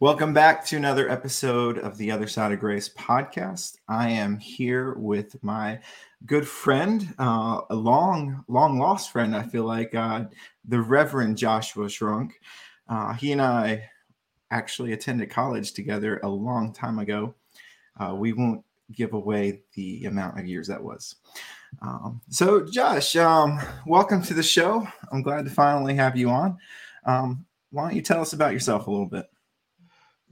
Welcome back to another episode of the Other Side of Grace podcast. I am here with my good friend, uh, a long, long lost friend, I feel like, uh, the Reverend Joshua Strunk. Uh, he and I actually attended college together a long time ago. Uh, we won't give away the amount of years that was. Um, so, Josh, um, welcome to the show. I'm glad to finally have you on. Um, why don't you tell us about yourself a little bit?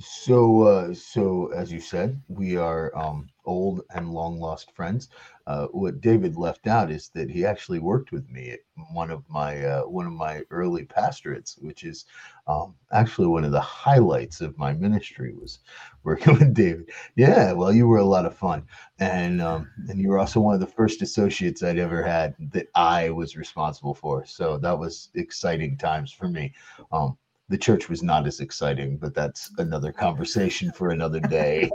So, uh, so as you said, we are um, old and long lost friends. Uh, what David left out is that he actually worked with me at one of my uh, one of my early pastorates, which is um, actually one of the highlights of my ministry was working with David. Yeah, well, you were a lot of fun, and um, and you were also one of the first associates I'd ever had that I was responsible for. So that was exciting times for me. Um, the church was not as exciting, but that's another conversation for another day.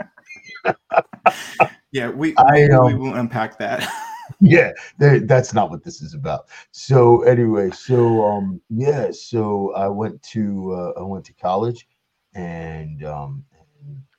yeah, we I, um, we won't unpack that. yeah, that's not what this is about. So anyway, so um yeah, so I went to uh, I went to college and um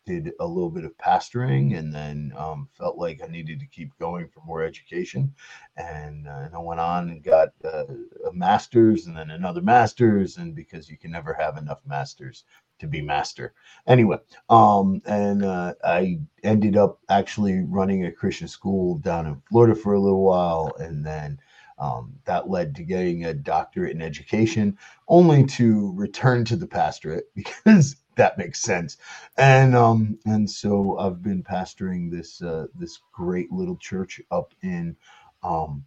did a little bit of pastoring and then um, felt like I needed to keep going for more education. And, uh, and I went on and got uh, a master's and then another master's. And because you can never have enough masters to be master. Anyway, um, and uh, I ended up actually running a Christian school down in Florida for a little while. And then um, that led to getting a doctorate in education, only to return to the pastorate because that makes sense. And um and so I've been pastoring this uh this great little church up in um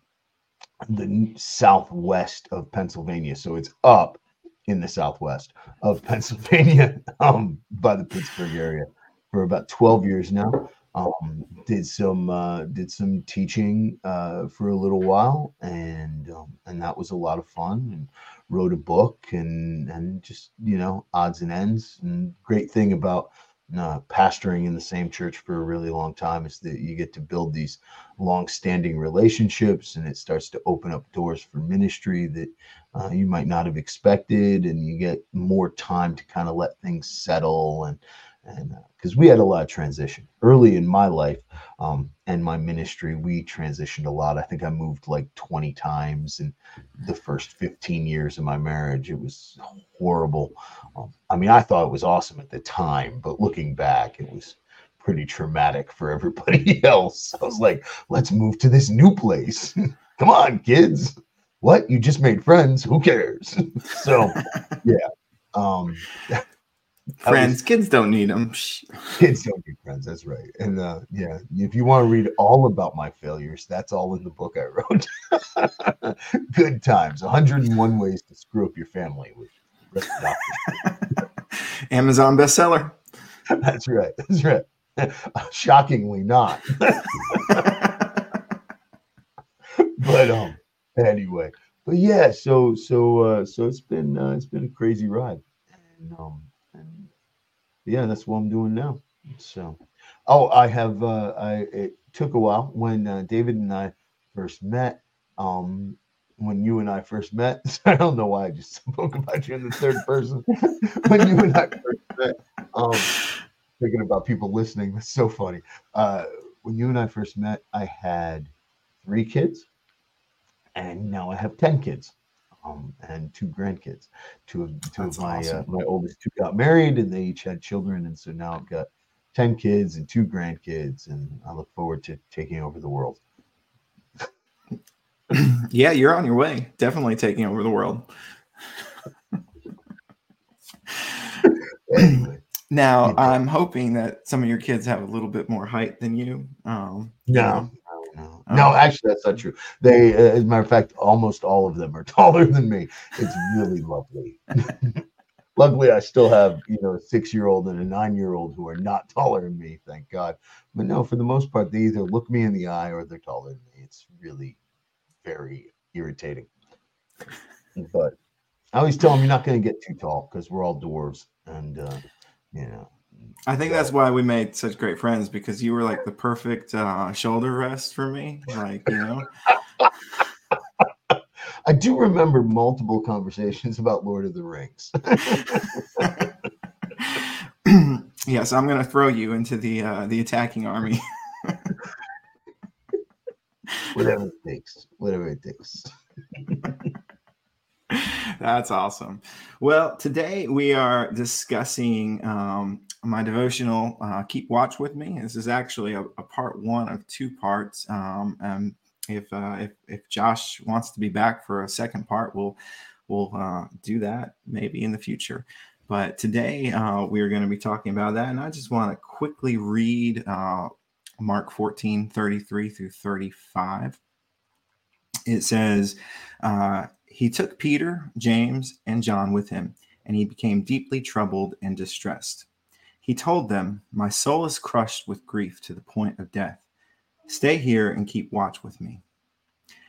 the southwest of Pennsylvania. So it's up in the southwest of Pennsylvania um by the Pittsburgh area for about 12 years now. Um, did some uh, did some teaching uh, for a little while, and um, and that was a lot of fun. And wrote a book and and just you know odds and ends and great thing about uh, pastoring in the same church for a really long time is that you get to build these long-standing relationships and it starts to open up doors for ministry that uh, you might not have expected and you get more time to kind of let things settle and and because uh, we had a lot of transition. Early in my life um, and my ministry we transitioned a lot. I think i moved like 20 times in the first 15 years of my marriage. It was horrible. Um, i mean i thought it was awesome at the time but looking back it was pretty traumatic for everybody else. I was like let's move to this new place. Come on kids. What? You just made friends. Who cares? So yeah. Um friends. Was, kids don't need them. Kids don't need friends. That's right. And uh, yeah, if you want to read all about my failures, that's all in the book I wrote. Good times. 101 ways to screw up your family with Amazon bestseller. That's right. That's right. Shockingly not. but um anyway. But yeah, so so uh so it's been uh, it's been a crazy ride. And um yeah, that's what I'm doing now. So, oh, I have. Uh, I it took a while when uh, David and I first met. Um, when you and I first met, so I don't know why I just spoke about you in the third person. when you and I first met, um, thinking about people listening, that's so funny. Uh, when you and I first met, I had three kids, and now I have ten kids um, and two grandkids. Two of two That's of my uh, awesome. uh, my oldest two got married, and they each had children, and so now I've got ten kids and two grandkids, and I look forward to taking over the world. yeah, you're on your way. Definitely taking over the world. anyway. Now, I'm hoping that some of your kids have a little bit more height than you. Um, no, no, no, oh. actually, that's not true. They, uh, as a matter of fact, almost all of them are taller than me. It's really lovely. Luckily, I still have you know a six-year-old and a nine-year-old who are not taller than me. Thank God. But no, for the most part, they either look me in the eye or they're taller than me. It's really very irritating. But I always tell them you're not going to get too tall because we're all dwarves, and uh, you know I think that's why we made such great friends because you were like the perfect uh, shoulder rest for me. Like, you know. I do remember multiple conversations about Lord of the Rings. Yes, I'm going to throw you into the uh, the attacking army. whatever it takes. Whatever it takes. That's awesome. Well, today we are discussing um, my devotional, uh, Keep Watch With Me. This is actually a, a part one of two parts. Um, and if, uh, if, if Josh wants to be back for a second part, we'll, we'll uh, do that maybe in the future. But today uh, we are going to be talking about that. And I just want to quickly read uh, Mark 14, 33 through 35. It says, uh, he took Peter, James, and John with him, and he became deeply troubled and distressed. He told them, My soul is crushed with grief to the point of death. Stay here and keep watch with me.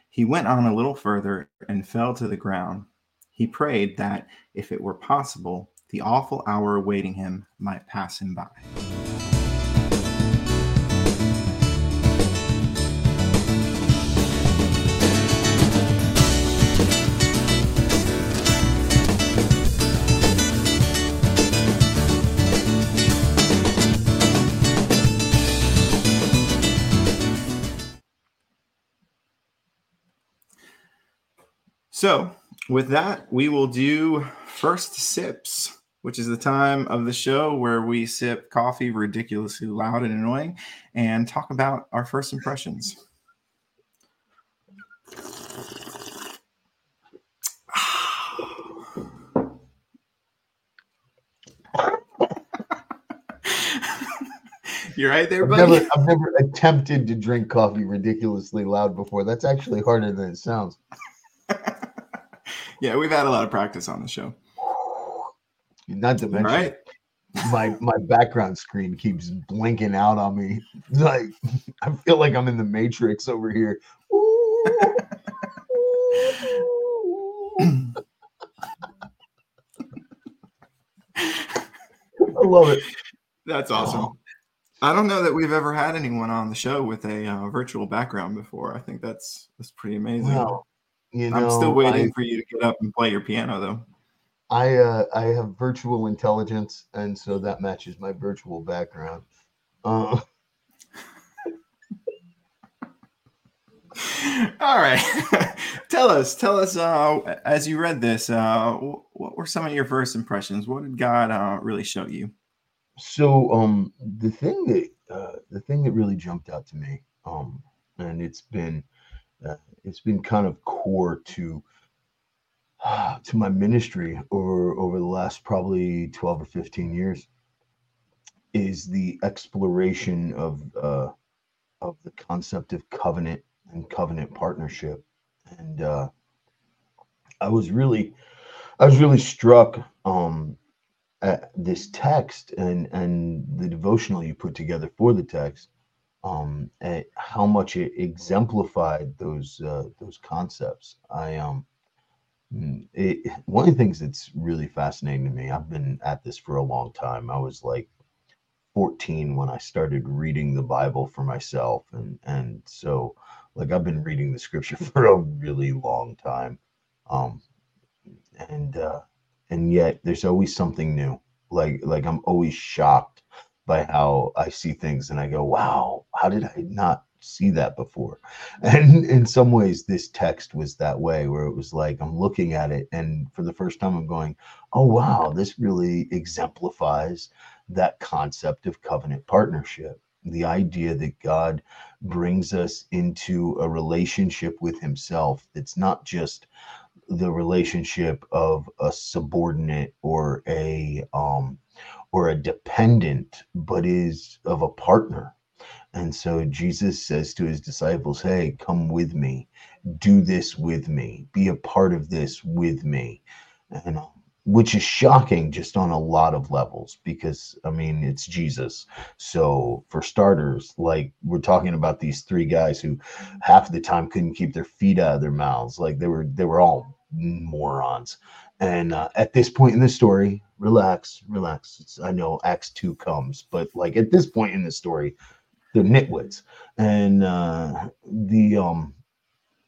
He went on a little further and fell to the ground. He prayed that, if it were possible, the awful hour awaiting him might pass him by. So, with that, we will do first sips, which is the time of the show where we sip coffee ridiculously loud and annoying and talk about our first impressions. You're right there, I've buddy. never, I've never attempted to drink coffee ridiculously loud before. That's actually harder than it sounds. yeah, we've had a lot of practice on the show. Not to mention, right. my my background screen keeps blinking out on me. Like I feel like I'm in the Matrix over here. I love it. That's awesome. I don't know that we've ever had anyone on the show with a uh, virtual background before. I think that's that's pretty amazing. You know, I'm still waiting I, for you to get up and play your piano, though. I uh, I have virtual intelligence, and so that matches my virtual background. Uh, All right, tell us, tell us. Uh, as you read this, uh, what were some of your first impressions? What did God uh, really show you? so um, the thing that uh, the thing that really jumped out to me, um, and it's been uh, it's been kind of core to to my ministry over over the last probably 12 or 15 years is the exploration of uh, of the concept of covenant and covenant partnership. And uh, i was really i was really struck um, at this text and and the devotional you put together for the text um at how much it exemplified those uh, those concepts i um Mm, It, one of the things that's really fascinating to me, I've been at this for a long time. I was like 14 when I started reading the Bible for myself. And, and so like I've been reading the scripture for a really long time. Um, and, uh, and yet there's always something new. Like, like I'm always shocked by how I see things and I go, wow, how did I not see that before? And in some ways, this text was that way, where it was like I'm looking at it, and for the first time, I'm going, "Oh wow, this really exemplifies that concept of covenant partnership." The idea that God brings us into a relationship with Himself that's not just the relationship of a subordinate or a um, or a dependent, but is of a partner and so Jesus says to his disciples, Hey, come with me, do this with me, be a part of this with me. And um, which is shocking just on a lot of levels because I mean, it's Jesus. So, for starters, like we're talking about these three guys who half the time couldn't keep their feet out of their mouths, like they were, they were all morons. And uh, at this point in the story, relax, relax. It's, I know Acts 2 comes, but like at this point in the story, the nitwits and uh the um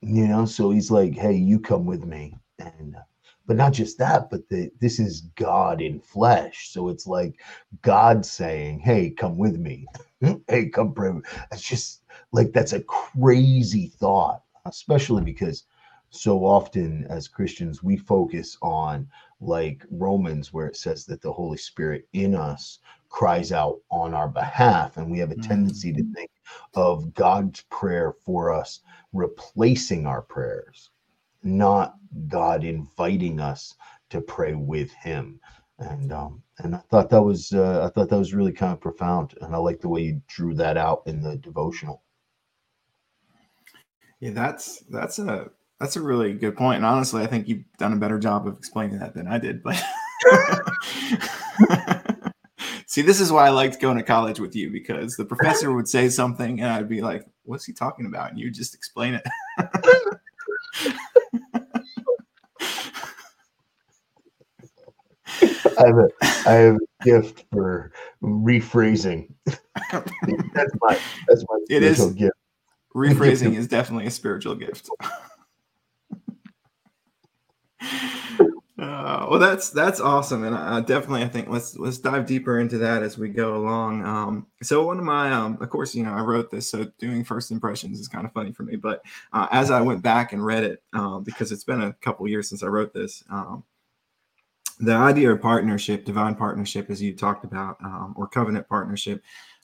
you know so he's like hey you come with me and uh, but not just that, but the, this is God in flesh. So it's like God saying, Hey, come with me. hey, come pray. It's just like that's a crazy thought, especially because so often as Christians, we focus on like Romans, where it says that the Holy Spirit in us cries out on our behalf. And we have a mm-hmm. tendency to think of God's prayer for us replacing our prayers, not God inviting us to pray with Him. And um, and I thought that was uh, I thought that was really kind of profound, and I like the way you drew that out in the devotional. Yeah, that's that's a that's a really good point. And honestly, I think you've done a better job of explaining that than I did. But see, this is why I liked going to college with you because the professor would say something and I'd be like, what's he talking about? And you just explain it. I have a I have a gift for rephrasing. that's my that's my it is gift. Rephrasing is definitely a spiritual gift. Uh, well, that's that's awesome, and I, definitely I think let's let's dive deeper into that as we go along. Um, so one of my, um, of course, you know, I wrote this, so doing first impressions is kind of funny for me. But uh, as I went back and read it, uh, because it's been a couple years since I wrote this, um, the idea of partnership, divine partnership, as you talked about, um, or covenant partnership,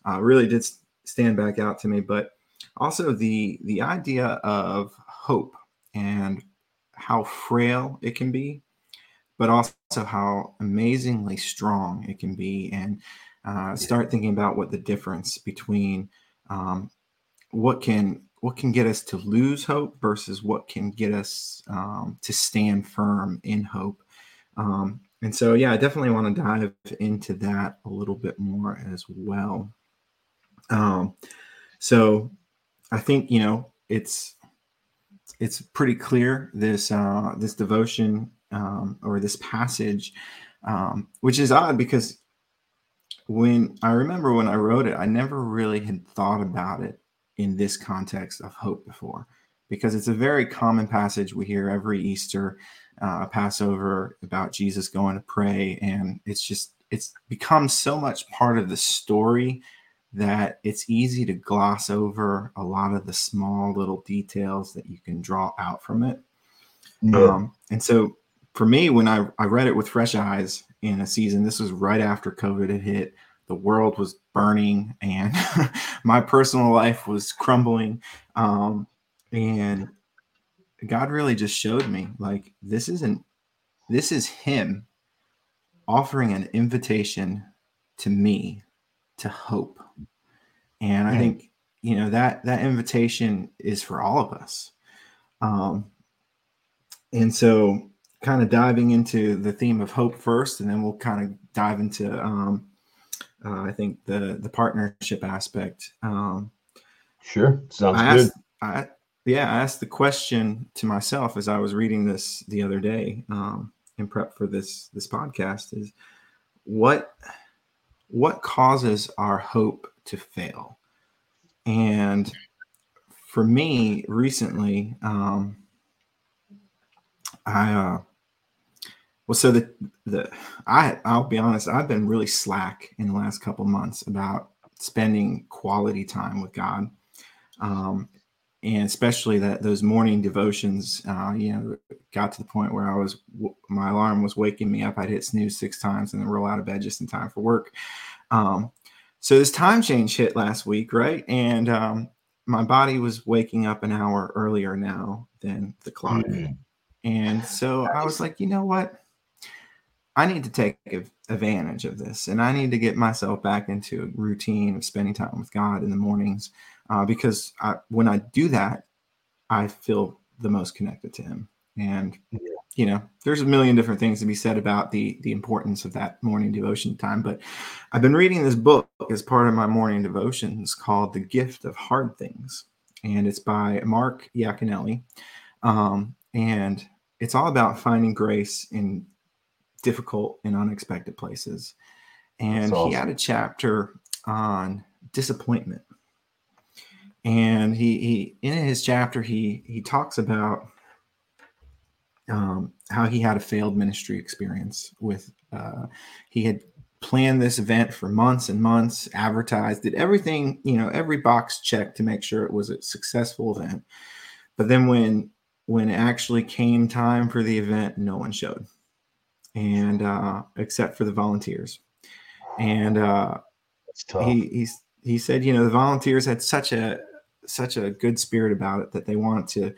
uh, really did stand back out to me. But also the the idea of hope and how frail it can be, but also how amazingly strong it can be, and uh, start thinking about what the difference between um, what can what can get us to lose hope versus what can get us um, to stand firm in hope. Um, and so, yeah, I definitely want to dive into that a little bit more as well. Um, so, I think you know it's it's pretty clear this uh, this devotion um, or this passage, um, which is odd because when I remember when I wrote it, I never really had thought about it in this context of hope before, because it's a very common passage we hear every Easter, uh, Passover about Jesus going to pray, and it's just it's become so much part of the story that it's easy to gloss over a lot of the small little details that you can draw out from it. Yeah. Um, and so for me, when I, I read it with fresh eyes in a season, this was right after COVID had hit. The world was burning and my personal life was crumbling. Um, and God really just showed me like this isn't this is him offering an invitation to me to hope and I think you know that that invitation is for all of us. Um, and so, kind of diving into the theme of hope first, and then we'll kind of dive into um, uh, I think the the partnership aspect. Um, sure, sounds I good. I, yeah, I asked the question to myself as I was reading this the other day um, in prep for this this podcast: is what what causes our hope to fail. And for me, recently, um, I uh, well, so the the I I'll be honest, I've been really slack in the last couple months about spending quality time with God, um, and especially that those morning devotions. Uh, you know, got to the point where I was my alarm was waking me up. I'd hit snooze six times and then roll out of bed just in time for work. Um, so this time change hit last week, right? And um, my body was waking up an hour earlier now than the clock. Mm-hmm. And so I was like, you know what? I need to take advantage of this and I need to get myself back into a routine of spending time with God in the mornings uh, because I, when I do that, I feel the most connected to Him. And yeah you know, there's a million different things to be said about the the importance of that morning devotion time. But I've been reading this book as part of my morning devotions called "The Gift of Hard Things," and it's by Mark Yaconelli, um, and it's all about finding grace in difficult and unexpected places. And awesome. he had a chapter on disappointment, and he he in his chapter he he talks about um, how he had a failed ministry experience with uh, he had planned this event for months and months advertised did everything you know every box checked to make sure it was a successful event. But then when when it actually came time for the event no one showed. And uh, except for the volunteers. And uh, he he's, he said you know the volunteers had such a such a good spirit about it that they wanted to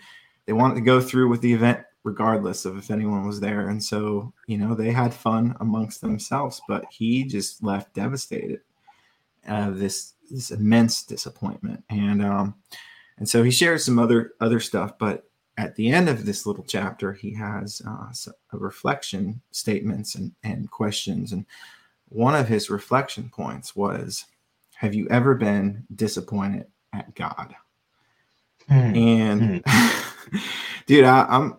they wanted to go through with the event regardless of if anyone was there. And so, you know, they had fun amongst themselves, but he just left devastated. Uh, this this immense disappointment, and um, and so he shares some other other stuff. But at the end of this little chapter, he has uh, a reflection statements and and questions. And one of his reflection points was, "Have you ever been disappointed at God?" Mm. And mm. dude, I, I'm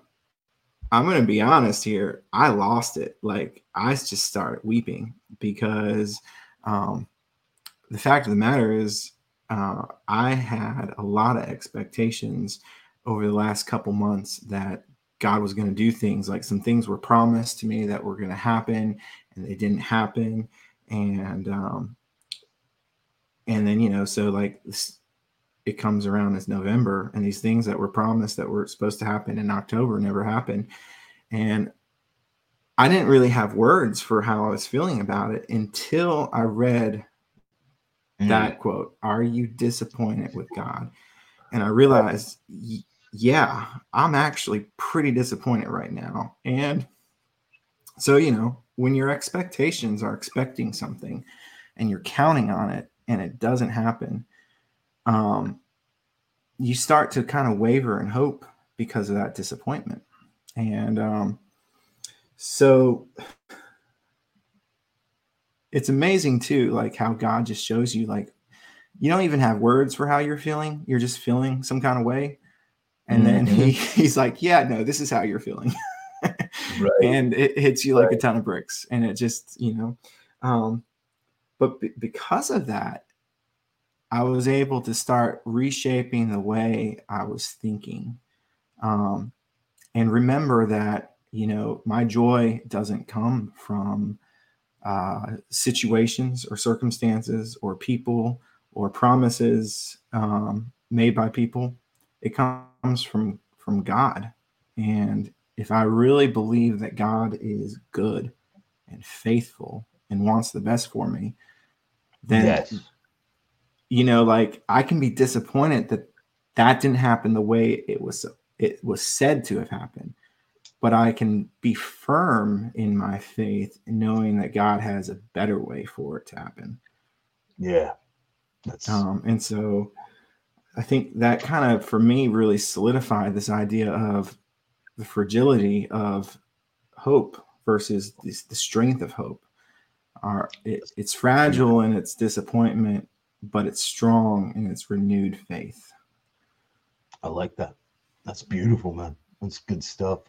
I'm to be honest here. I lost it. Like I just started weeping because um, the fact of the matter is, uh, I had a lot of expectations over the last couple months that God was going to do things. Like some things were promised to me that were going to happen, and they didn't happen. And um, and then you know, so like it comes around as November, and these things that were promised that were supposed to happen in October never happened. And I didn't really have words for how I was feeling about it until I read mm. that quote Are you disappointed with God? And I realized, yeah, I'm actually pretty disappointed right now. And so, you know, when your expectations are expecting something and you're counting on it and it doesn't happen, um, you start to kind of waver in hope because of that disappointment. And um, so it's amazing too, like how God just shows you, like, you don't even have words for how you're feeling. You're just feeling some kind of way. And mm-hmm. then he, he's like, yeah, no, this is how you're feeling. right. And it hits you like right. a ton of bricks. And it just, you know, um, but b- because of that, I was able to start reshaping the way I was thinking. Um, and remember that, you know, my joy doesn't come from uh, situations or circumstances or people or promises um, made by people. It comes from from God. And if I really believe that God is good and faithful and wants the best for me, then yes you know, like I can be disappointed that that didn't happen the way it was it was said to have happened. But I can be firm in my faith, knowing that God has a better way for it to happen. Yeah. That's um, and so I think that kind of for me really solidified this idea of the fragility of hope versus this, the strength of hope. Are it, it's fragile in its disappointment, but it's strong in its renewed faith. I like that. That's beautiful, man. That's good stuff.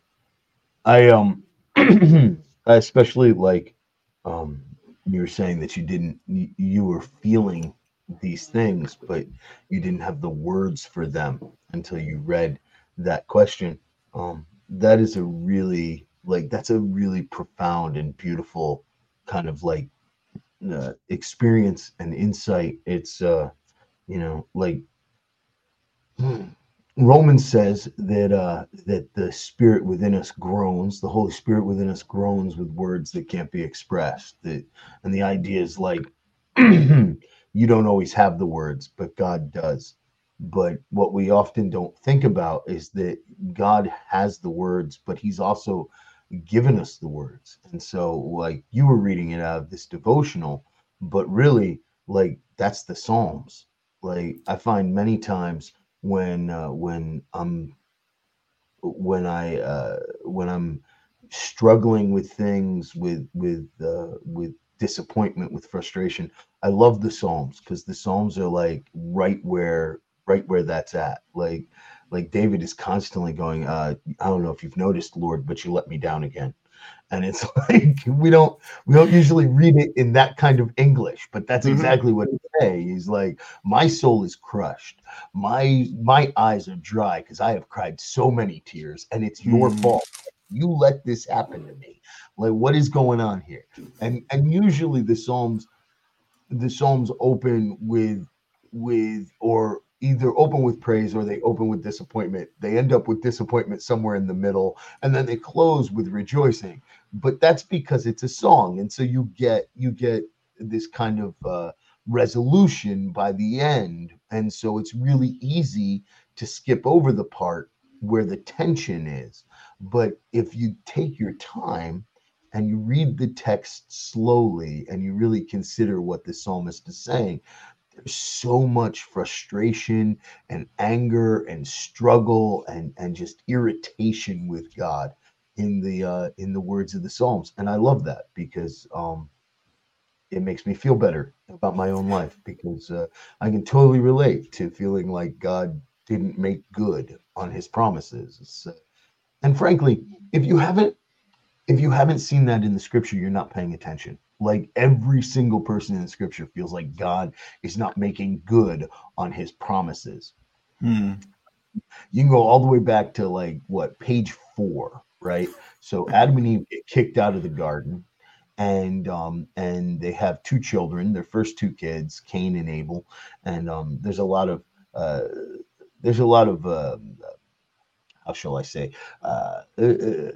I um I especially like um you were saying that you didn't you, you were feeling these things, but you didn't have the words for them until you read that question. Um that is a really like that's a really profound and beautiful kind of like uh, experience and insight. It's uh, you know, like Romans says that uh, that the spirit within us groans, the Holy Spirit within us groans with words that can't be expressed. That, and the idea is like you don't always have the words, but God does. But what we often don't think about is that God has the words, but He's also given us the words. And so, like you were reading it out of this devotional, but really, like that's the Psalms. Like I find many times when uh, when I'm when I uh, when I'm struggling with things with with uh, with disappointment with frustration i love the psalms because the psalms are like right where right where that's at like like David is constantly going, uh, I don't know if you've noticed, Lord, but you let me down again. And it's like we don't we don't usually read it in that kind of English, but that's mm-hmm. exactly what he's saying. He's like, My soul is crushed, my my eyes are dry because I have cried so many tears, and it's your mm. fault. You let this happen to me. Like, what is going on here? And and usually the Psalms, the Psalms open with with or either open with praise or they open with disappointment. They end up with disappointment somewhere in the middle, and then they close with rejoicing. But that's because it's a song, and so you get you get this kind of uh, resolution by the end, and so it's really easy to skip over the part where the tension is. But if you take your time and you read the text slowly and you really consider what the psalmist is saying, there's so much frustration and anger and struggle and and just irritation with God in the uh, in the words of the Psalms, and I love that because um, it makes me feel better about my own life because uh, I can totally relate to feeling like God didn't make good on His promises. Uh, and frankly, if you haven't if you haven't seen that in the Scripture, you're not paying attention like every single person in the scripture feels like God is not making good on his promises. Hmm. You can go all the way back to like what page four, right? So Adam and Eve get kicked out of the garden, and um, and they have two children, their first two kids, Cain and Abel, and um, there's a lot of uh, there's a lot of uh, how shall I say uh, uh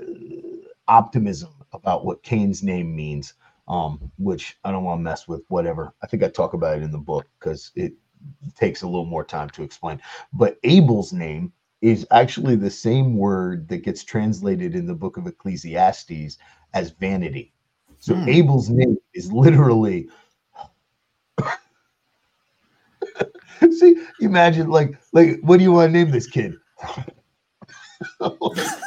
optimism about what Cain's name means um, which I don't want to mess with. Whatever. I think I talk about it in the book because it takes a little more time to explain. But Abel's name is actually the same word that gets translated in the book of Ecclesiastes as vanity. So hmm. Abel's name is literally. See, imagine like like what do you want to name this kid?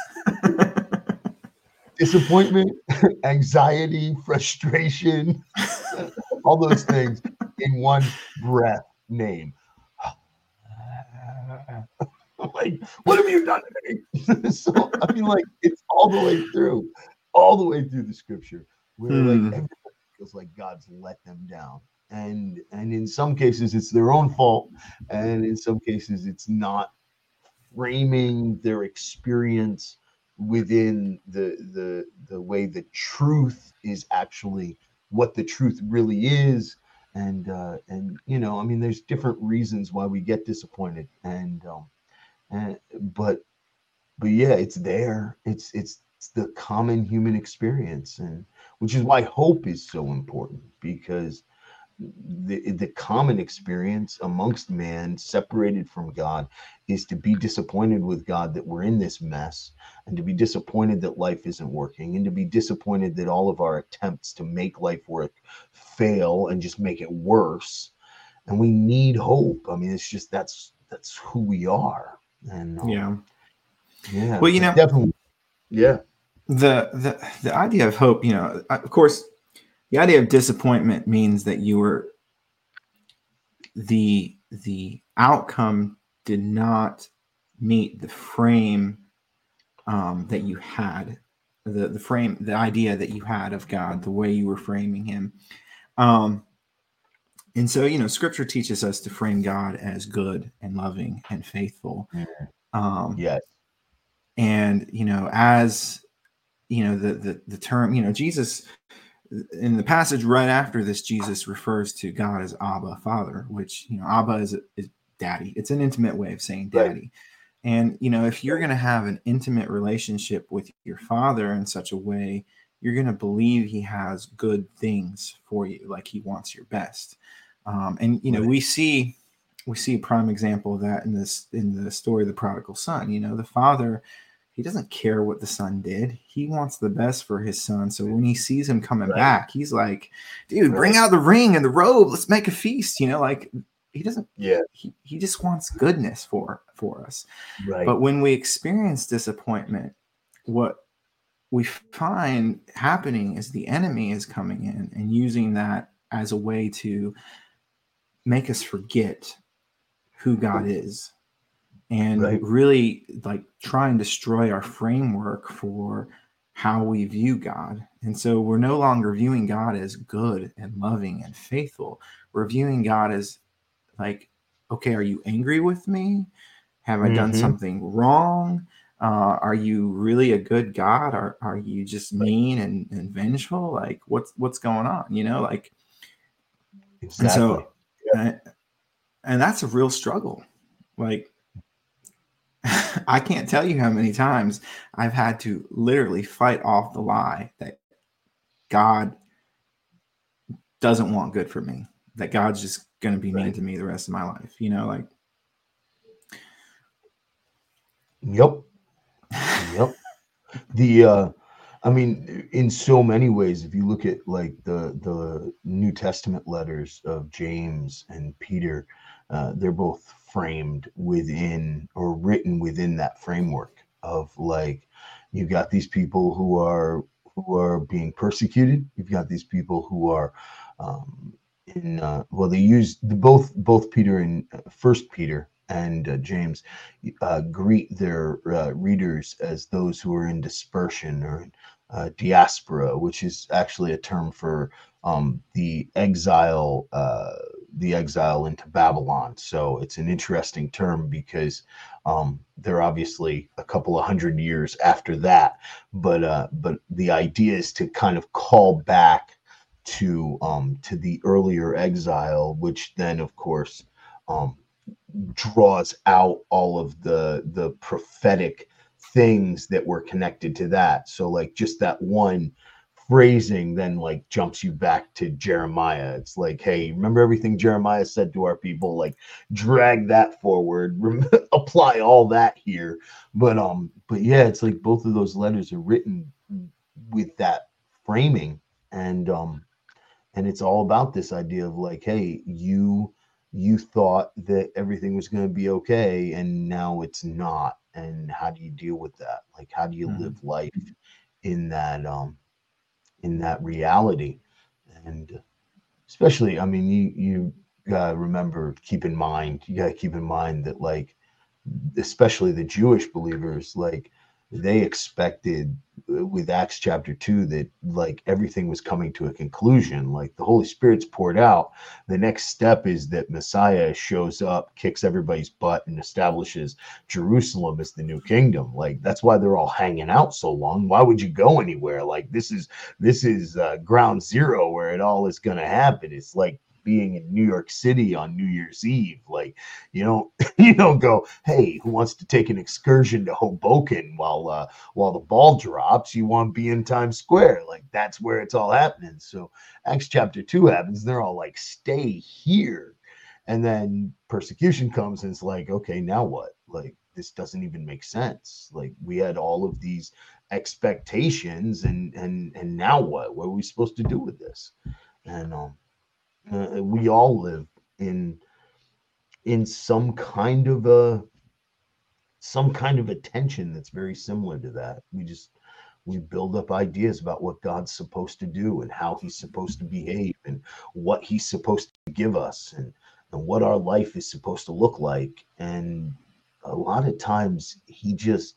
disappointment, anxiety, frustration, all those things in one breath name. like, what have you done to me? so I mean, like, it's all the way through, all the way through the scripture, where like hmm. everybody feels like God's let them down. And and in some cases it's their own fault, and in some cases it's not framing their experience within the the the way the truth is actually what the truth really is. And uh and you know i mean there's different reasons why we get disappointed. And um and but but yeah it's there. It's it's, it's the common human experience. And which is why hope is so important because the, the common experience amongst man separated from God is to be disappointed with God that we're in this mess and to be disappointed that life isn't working and to be disappointed that all of our attempts to make life work fail and just make it worse. And we need hope. I mean it's just that's that's who we are. And um, yeah. yeah well you know definitely yeah. The the the idea of hope you know of course the idea of disappointment means that you were the the outcome did not meet the frame um, that you had the the frame the idea that you had of god the way you were framing him. Um, and so you know scripture teaches us to frame god as good and loving and faithful. Um, yes. and you know as you know the, the the term you know jesus in the passage right after this, Jesus refers to God as Abba, Father, which you know Abba is, is daddy. It's an intimate way of saying daddy. Right. And you know, if you're going to have an intimate relationship with your father in such a way, you're going to believe he has good things for you, like he wants your best. Um, and you know, right. we see we see a prime example of that in this in the story of the prodigal son. You know, the father he doesn't care what the son did. He wants the best for his son. So when he sees him coming right. back, he's like, dude, bring out the ring and the robe. Let's make a feast. You know, like he doesn't yeah he, he just wants goodness for for us right but when we experience disappointment what we find happening is the enemy is coming in and using that as a way to make us forget who god is and right. really like try and destroy our framework for how we view God. And so we're no longer viewing God as good and loving and faithful. We're viewing God as like, okay, are you angry with me? Have I mm-hmm. done something wrong? uh, are you really a good God? Are are you just mean and, and vengeful? Like what's what's going on? You know, like exactly. and so and, and that's a real struggle. Like I can't tell you how many times I've had to literally fight off the lie that God doesn't want good for me, that God's just going to be right. mean to me the rest of my life. You know, like. Yep. Yep. the, uh, I mean, in so many ways, if you look at like the the New Testament letters of James and Peter, uh, they're both framed within or written within that framework of like you got these people who are who are being persecuted. You've got these people who are um, in uh, well, they use the, both both Peter and uh, First Peter and uh, James uh, greet their uh, readers as those who are in dispersion or uh, diaspora, which is actually a term for um, the exile, uh, the exile into Babylon. So it's an interesting term because um, they're obviously a couple of hundred years after that, but uh, but the idea is to kind of call back to um, to the earlier exile, which then, of course, um, draws out all of the the prophetic things that were connected to that. So, like, just that one phrasing then like jumps you back to Jeremiah. It's like, hey, remember everything Jeremiah said to our people? Like, drag that forward, apply all that here. But um, but yeah, it's like both of those letters are written with that framing, and um, and it's all about this idea of like, hey, you you thought that everything was going to be okay, and now it's not. And how do you deal with that? Like, how do you mm-hmm. live life in that um in that reality. And especially i mean you you gotta remember keep in mind you gotta keep in mind that like especially the jewish believers like they expected uh, with acts chapter 2 that like everything was coming to a conclusion like the holy spirit's poured out. The next step is that messiah shows up kicks everybody's butt and establishes jerusalem as the new kingdom. Like that's why they're all hanging out so long. Why would you go anywhere? Like this is this is uh, ground zero where it all is going to happen. It's like being in New York City on New Year's Eve. Like, you don't you don't go, hey, who wants to take an excursion to Hoboken while uh, while the ball drops? You want to be in Times Square. Like that's where it's all happening. So Acts chapter two happens. They're all like, stay here. And then persecution comes and it's like, okay, now what? Like this doesn't even make sense. Like we had all of these expectations and and and now what? What are we supposed to do with this? And um uh, we all live in in some kind of a some kind of a tension that's very similar to that. We just we build up ideas about what God's supposed to do and how he's supposed to behave and what he's supposed to give us and, and what our life is supposed to look like. And a lot of times he just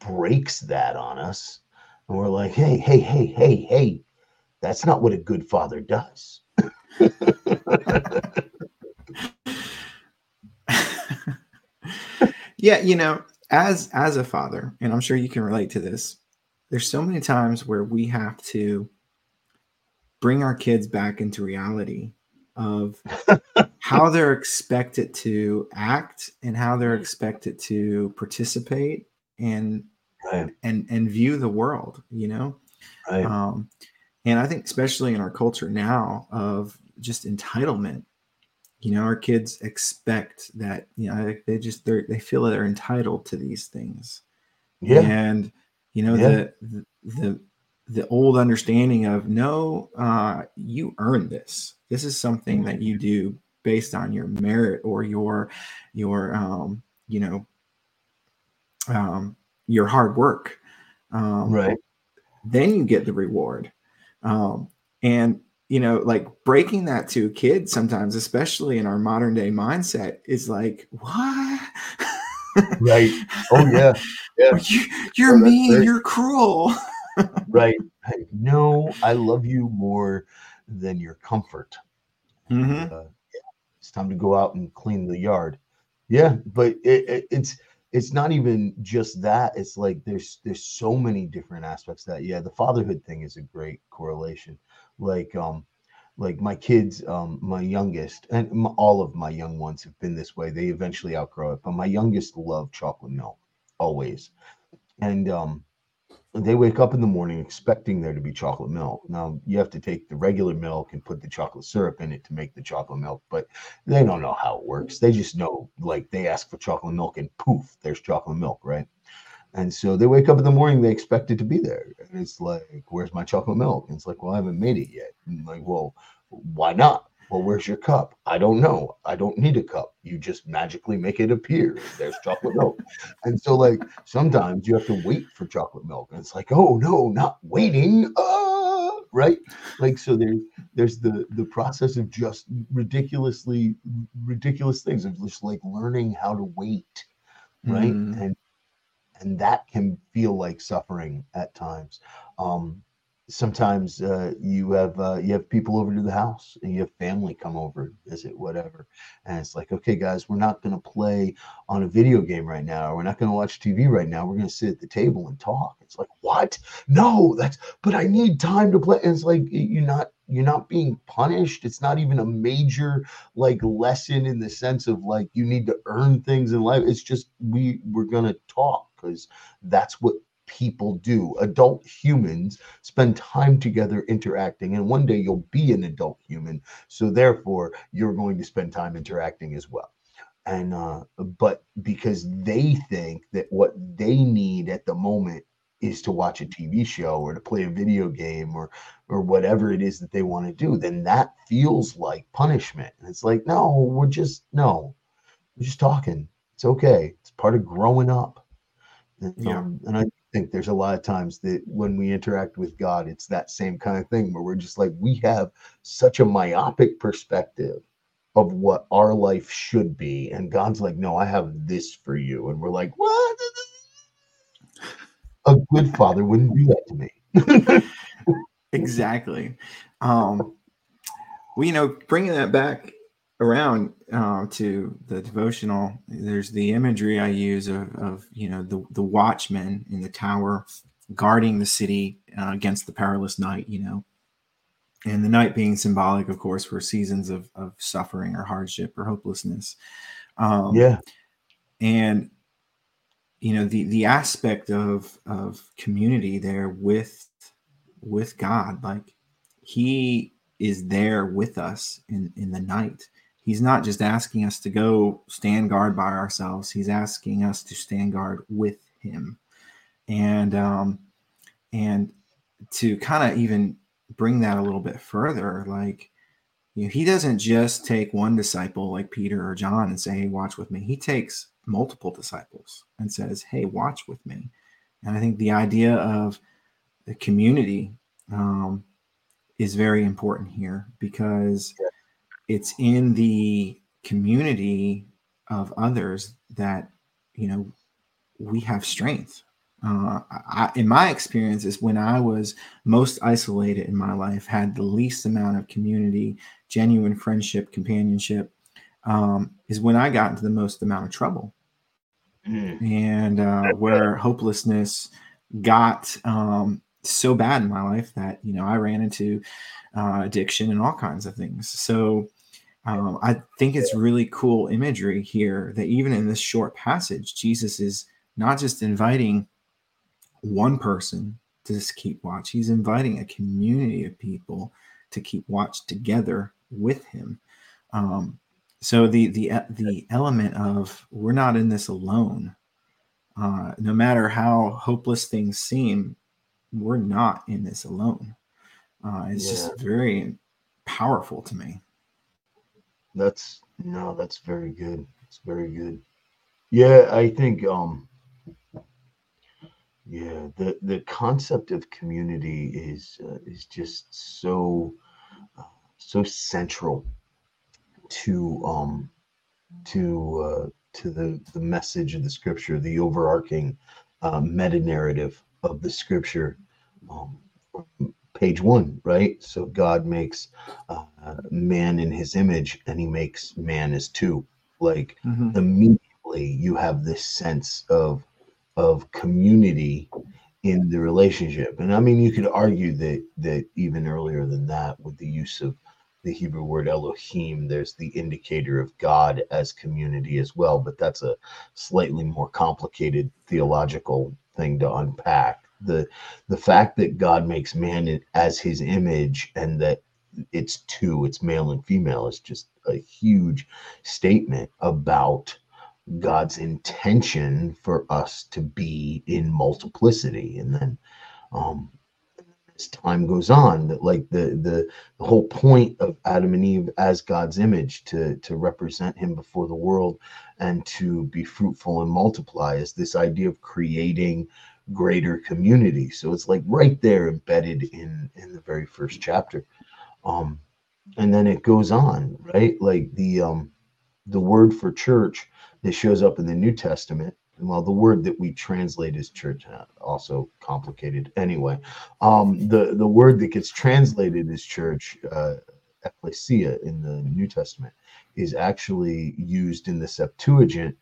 breaks that on us. And we're like, hey, hey, hey, hey, hey, that's not what a good father does. yeah, you know, as as a father, and I'm sure you can relate to this, there's so many times where we have to bring our kids back into reality of how they're expected to act and how they're expected to participate and right. and and view the world you know right. um and i think especially in our culture now of just entitlement you know our kids expect that you know they just they they feel that they're entitled to these things. Yeah. And you know yeah. the the the old understanding of no uh you earn this. This is something that you do based on your merit or your your um you know um your hard work. Um right. then you get the reward um and you know, like breaking that to a kid sometimes, especially in our modern day mindset, is like, what? right. Oh yeah. Yeah. You, are oh, mean. Right. You're cruel. right. No, I love you more than your comfort. Mm-hmm. Uh, yeah, it's time to go out and clean the yard. Yeah, but it, it, it's it's not even just that it's like there's there's so many different aspects that yeah the fatherhood thing is a great correlation. Like um like my kids um my youngest and m- all of my young ones have been this way. They eventually outgrow it but my youngest love chocolate milk always. And um they wake up in the morning expecting there to be chocolate milk. Now you have to take the regular milk and put the chocolate syrup in it to make the chocolate milk, but they don't know how it works. They just know like they ask for chocolate milk and poof, there's chocolate milk, right? And so they wake up in the morning, they expect it to be there. And it's like, where's my chocolate milk? And it's like, well, I haven't made it yet. And like, well, why not? Well, where's your cup? I don't know. I don't need a cup. You just magically make it appear. There's chocolate milk. And so, like, sometimes you have to wait for chocolate milk. And it's like, oh no, not waiting. Uh, right? Like, so there's there's the the process of just ridiculously ridiculous things of just like learning how to wait, right? Mm. And and that can feel like suffering at times. Um, sometimes uh, you have uh, you have people over to the house and you have family come over visit whatever. And it's like okay guys we're not going to play on a video game right now. We're not going to watch tv right now. We're going to sit at the table and talk. It's like what? No that's but i need time to play. And it's like you're not you're not being punished. It's not even a major like lesson in the sense of like you need to earn things in life. It's just we we're going to talk because that's what people do. Adult humans spend time together interacting, and one day you'll be an adult human. So, therefore, you're going to spend time interacting as well. And, uh, but because they think that what they need at the moment is to watch a TV show or to play a video game or or whatever it is that they want to do, then that feels like punishment. And it's like, no, we're just no, we're just talking. It's okay. It's part of growing up. And, Yeah. um, and I think there's a lot of times that when we interact with God, it's that same kind of thing where we're just like, we have such a myopic perspective of what our life should be. And God's like, no, I have this for you. And we're like, what? A good father wouldn't do that to me. Exactly. Um, well, you know, bringing that back around uh, to the devotional, there's the imagery I use of, of you know the the watchman in the tower guarding the city uh, against the perilous night. You know, and the night being symbolic, of course, for seasons of of suffering or hardship or hopelessness. Um, Yeah. and you know the the aspect of of community there with with god like he is there with us in in the night he's not just asking us to go stand guard by ourselves he's asking us to stand guard with him and um and to kind of even bring that a little bit further like you know, he doesn't just take one disciple like Peter or John and say, Hey, watch with me. He takes multiple disciples and says, Hey, watch with me. And I think the idea of the community um, is very important here because it's in the community of others that, you know, we have strength. Uh, I, in my experience, is when I was most isolated in my life, had the least amount of community, genuine friendship, companionship, um, is when I got into the most amount of trouble Mm. and uh, where hopelessness got um, so bad in my life that you know I ran into uh, addiction and all kinds of things. So um, I think it's really cool imagery here that even in this short passage, Jesus is not just inviting one person to just keep watch; he's inviting a community of people to keep watch together with him. Um, so the the the element of we're not in this alone. Uh, no matter how hopeless things seem we're not in this alone. Uh, it's just very powerful to me That's no, that's very good. It's very good. Yeah, I think um yeah, the the concept of community is uh, is just so uh, so central to um to uh to the the message of the scripture, the overarching uh, meta narrative of the scripture. Um, page one, right? So God makes uh, man in his image and he makes man as two. Like Mhm. of immediately you have this sense of of community in the relationship. And I mean, you could argue that that even earlier than that, with the use of the Hebrew word Elohim, there's the indicator of God as community as well. But that's a slightly more complicated theological thing to unpack. The the fact that God makes man as his image and that it's two, it's male and female, is just a huge statement about God's intention for us to be in multiplicity. And then um, as time goes on, that like the, the the whole point of Adam and Eve as God's image to to represent Him before the world and to be fruitful and multiply is this idea of creating greater community. So it's like right there embedded in in the very first chapter. Um, and then it goes on, right? Like the um the word for church that shows up in the New Testament. Well, the word that we translate as church, uh, also complicated anyway. Um, the, the word that gets translated as church, uh, ecclesia in the New Testament, is actually used in the Septuagint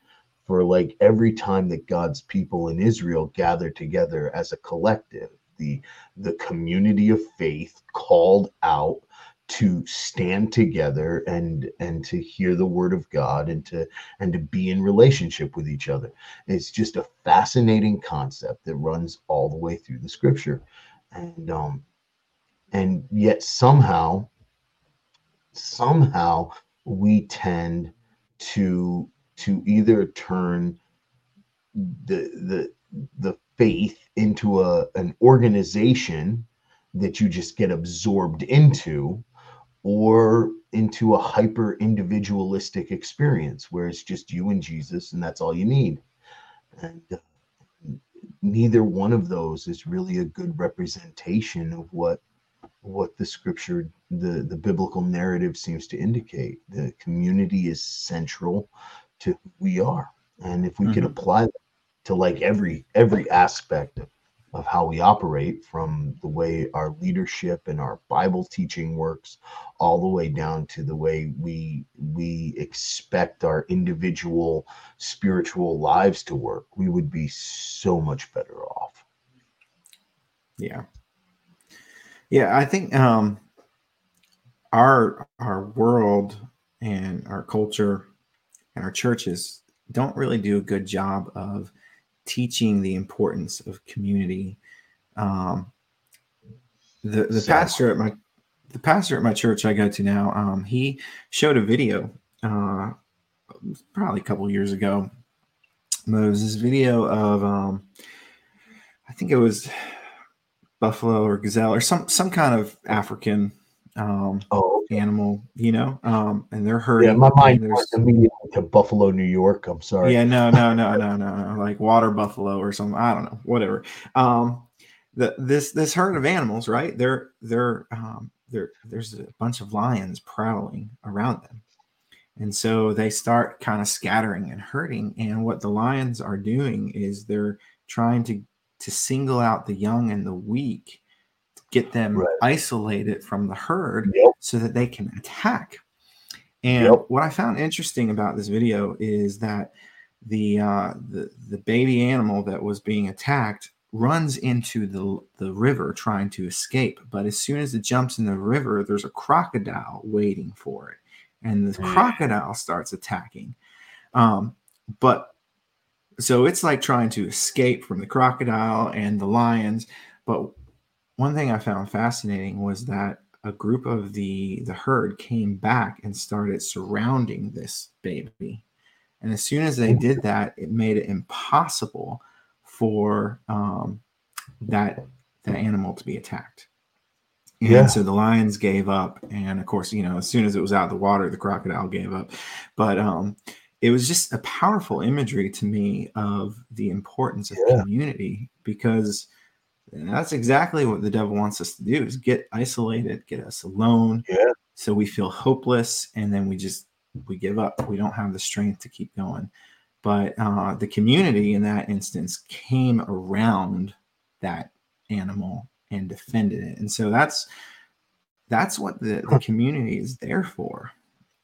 for like every time that God's people in Israel gather together as a collective, the the community of faith called out to stand together and and to hear the word of God and to and to be in relationship with each other. It's just a fascinating concept that runs all the way through the scripture. And um and yet somehow somehow we tend to to either turn the the the faith into a an organization that you just get absorbed into or into a hyper individualistic experience where it's just you and Jesus and that's all you need. And uh, neither one of those is really a good representation of what what the scripture the the biblical narrative seems to indicate the community is central to who we are. And if we mm-hmm. could apply that to like every every aspect of of how we operate from the way our leadership and our bible teaching works all the way down to the way we we expect our individual spiritual lives to work we would be so much better off. Yeah. Yeah i think um our our world and our culture and our churches don't really do a good job of teaching the importance of community. Um, the the so, pastor at my the pastor at my church I go to now, um, he showed a video uh, probably a couple years ago. It was this video of um, I think it was buffalo or gazelle or some some kind of African um, oh, animal, you know, um, and they're herding. Yeah, my mind went immediately to Buffalo, New York. I'm sorry. Yeah, no, no, no, no, no, no, like water buffalo or something. I don't know, whatever. Um, the, this this herd of animals, right? They're they're um, there. There's a bunch of lions prowling around them, and so they start kind of scattering and herding. And what the lions are doing is they're trying to to single out the young and the weak get them right. isolated from the herd yep. so that they can attack. And yep. what I found interesting about this video is that the uh, the the baby animal that was being attacked runs into the the river trying to escape, but as soon as it jumps in the river, there's a crocodile waiting for it, and the mm. crocodile starts attacking. Um, but so it's like trying to escape from the crocodile and the lions. But one thing I found fascinating was that a group of the the herd came back and started surrounding this baby. And as soon as they did that, it made it impossible for um, that that animal to be attacked. And yeah. so the lions gave up, and of course, you know, as soon as it was out of the water, the crocodile gave up. But um, it was just a powerful imagery to me of the importance of yeah. community because and that's exactly what the devil wants us to do is get isolated, get us alone. Yeah. So we feel hopeless and then we just we give up. We don't have the strength to keep going. But uh, the community in that instance came around that animal and defended it. And so that's that's what the, the community is there for.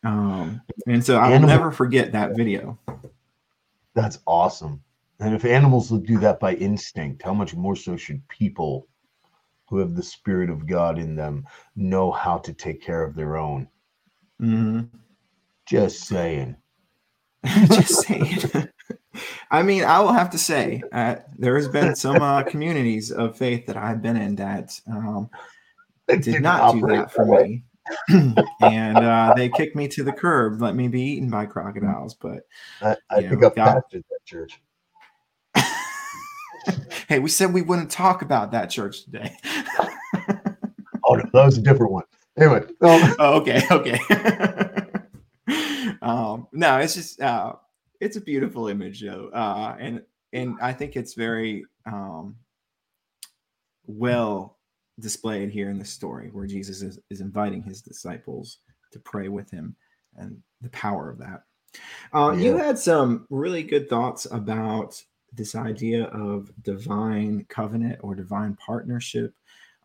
Um, and so I'll never forget that video. That's awesome. And if animals do that by instinct, how much more so should people who have the spirit of God in them know how to take care of their own? hmm Just saying. Just saying. I mean, I will have to say, uh, there has been some uh, communities of faith that I've been in that um, did didn't do that for me. and uh, they kicked me to the curb, let me be eaten by crocodiles. But I, I think know, I've God- that church. hey, we said we wouldn't talk about that church today. Oh no, that was a different one. Anyway, um, oh, okay, okay. um, no, it's just uh, it's a beautiful image though, uh, and and I think it's very um, well displayed here in the story where Jesus is, is inviting his disciples to pray with him and the power of that. Uh, You had some really good thoughts about this idea of divine covenant or divine partnership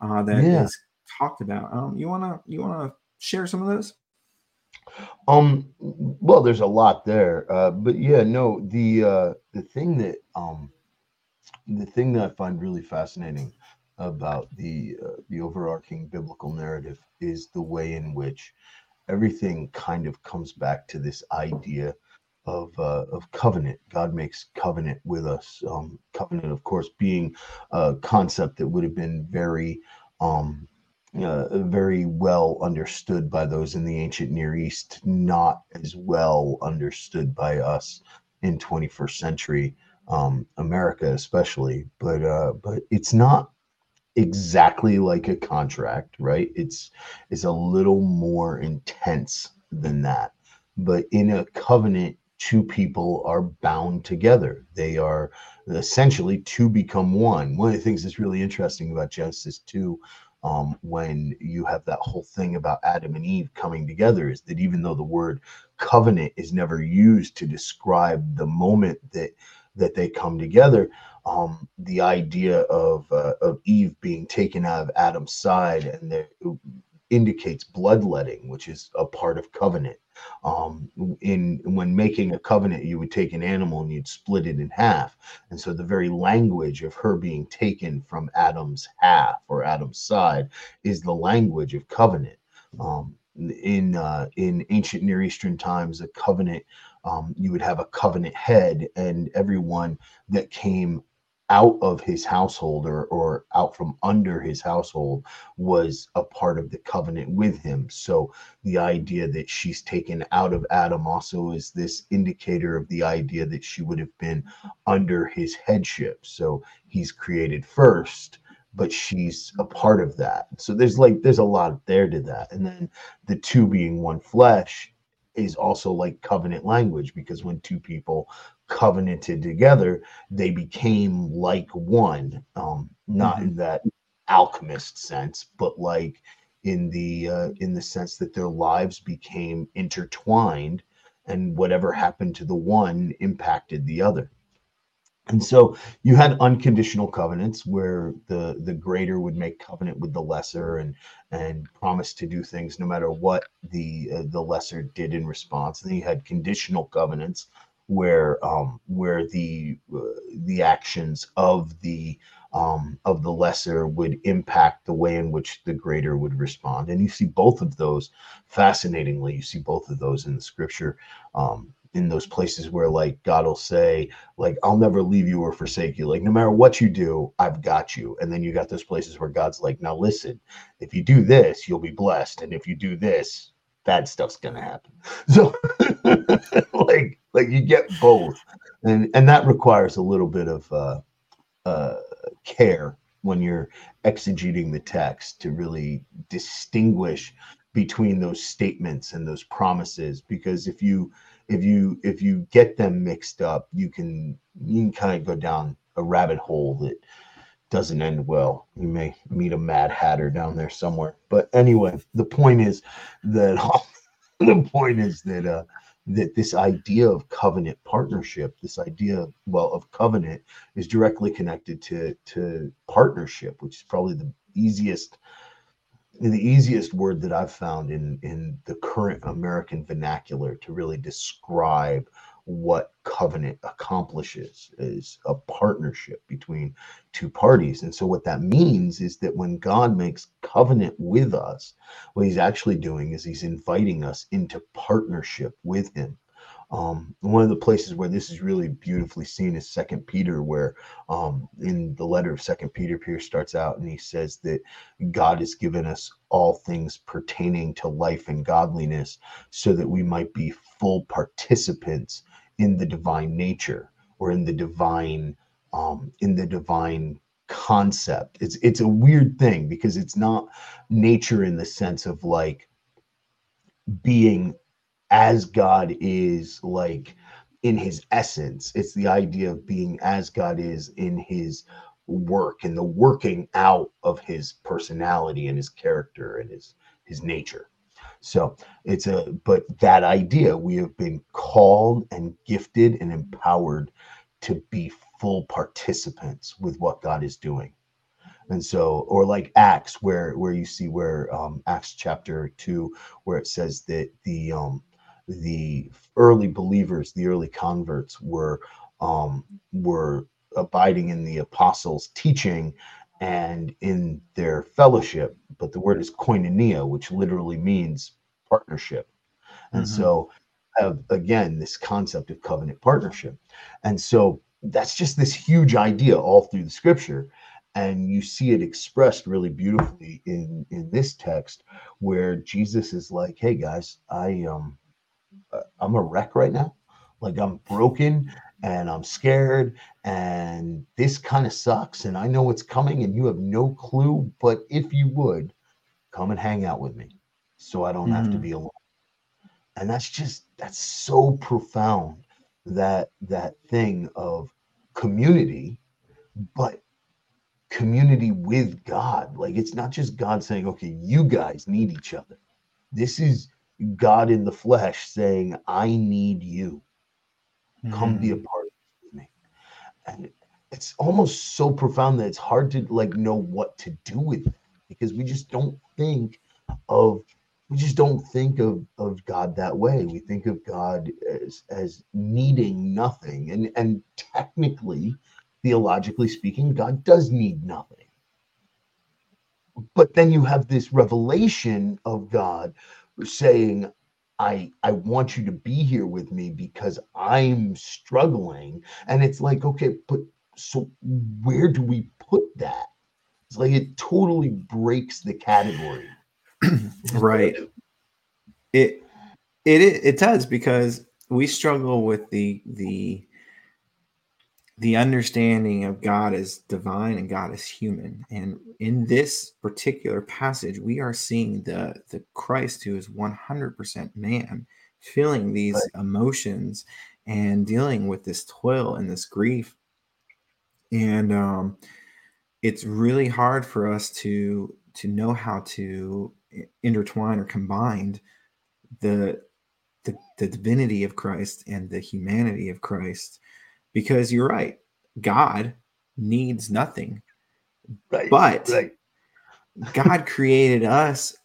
uh, that is Yeah. talked about. Um, you wanna you wanna share some of those? Um, well, there's a lot there, uh, but yeah, no, the uh, the thing that um, the thing that I find really fascinating about the uh, the overarching biblical narrative is the way in which everything kind of comes back to this idea of uh, of covenant. God makes covenant with us. Um, covenant, of course, being a concept that would have been very um, uh, very well understood by those in the ancient Near East, not as well understood by us in 21st century um, America, especially. But uh, but it's not exactly like a contract, right? It's it's a little more intense than that. But in a covenant, two people are bound together. They are essentially to become one. One of the things that's really interesting about Genesis 2 um, when you have that whole thing about Adam and Eve coming together is that even though the word covenant is never used to describe the moment that that they come together, um, the idea of uh, of Eve being taken out of Adam's side and there indicates bloodletting, which is a part of covenant. Um, in when making a covenant, you would take an animal and you'd split it in half, and so the very language of her being taken from Adam's half or Adam's side is the language of covenant. Um, in uh, in ancient Near Eastern times, a covenant um, you would have a covenant head, and everyone that came out of his household or, or out from under his household was a part of the covenant with him. So the idea that she's taken out of Adam also is this indicator of the idea that she would have been under his headship. So he's created first, but she's a part of that. So there's like there's a lot there to that. And then the two being one flesh is also like covenant language because when two people covenanted together, they became like one. Um, not in that alchemist sense, but like in the uh, in the sense that their lives became intertwined, and whatever happened to the one impacted the other. And so you had unconditional covenants where the the greater would make covenant with the lesser and and promise to do things no matter what the uh, the lesser did in response. And then you had conditional covenants where um, where the uh, the actions of the um, of the lesser would impact the way in which the greater would respond. And you see both of those fascinatingly. You see both of those in the scripture. Um, in those places where like God will say, like, I'll never leave you or forsake you. Like, no matter what you do, I've got you. And then you got those places where God's like, now listen, if you do this, you'll be blessed. And if you do this, bad stuff's gonna happen. So like like you get both. And and that requires a little bit of uh uh care when you're exegeting the text to really distinguish between those statements and those promises because if you if you if you get them mixed up you can you can kind of go down a rabbit hole that doesn't end well. You may meet a mad hatter down there somewhere. But anyway the point is that the point is that uh that this idea of covenant partnership this idea well of covenant is directly connected to to partnership which is probably the easiest the easiest word that I've found in in the current American vernacular to really describe what covenant accomplishes is a partnership between two parties. And so what that means is that when god makes covenant with us what he's actually doing is he's inviting us into partnership with him. Um, one of the places where this is really beautifully seen is Second Peter, where um, in the letter of Second Peter, Peter starts out and he says that God has given us all things pertaining to life and godliness, so that we might be full participants in the divine nature or in the divine um, in the divine concept. It's it's a weird thing because it's not nature in the sense of like being as God is like in his essence. It's the idea of being as God is in his work and the working out of his personality and his character and his his nature. So it's a but that idea we have been called and gifted and empowered to be full participants with what God is doing. And so, or like Acts, where where you see where um, Acts chapter two, where it says that the um, the early believers, the early converts were um, were abiding in the apostles' teaching and in their fellowship. But the word is koinonia, which literally means partnership. And mm-hmm. so, have again this concept of covenant partnership. And so, that's just this huge idea all through the scripture and you see it expressed really beautifully in in this text where jesus is like hey guys i um I'm a wreck right now. Like I'm broken and I'm scared and this kind of sucks and I know what's coming and you have no clue. But if you would come and hang out with me so I don't mm-hmm. have to mm-hmm. be alone. And that's just that's so profound that that thing of community, but community with God. Like it's not just God saying, okay, you guys need each other. This is God in the flesh saying, I need you. Come mm. be a mm. part of me. And it's almost so profound that it's hard to like know what to do with it because we just don't think of we just don't think of, of God that way. We think of God as as needing nothing. And and technically, theologically speaking, God does need nothing. But then you have this revelation of God saying I I want you to be here with me because I'm struggling. And it's like, okay, but so where do we put that? It's like it totally breaks the category. right. It it it does because we struggle with the the the understanding of God as divine and God as human. And in this particular passage, we are seeing the, the Christ who is 100% man feeling these right. emotions and dealing with this toil and this grief. And um, it's really hard for us to to know how to intertwine or combine the, the the divinity of Christ and the humanity of Christ because you're right. God needs nothing. Right, but right. God created us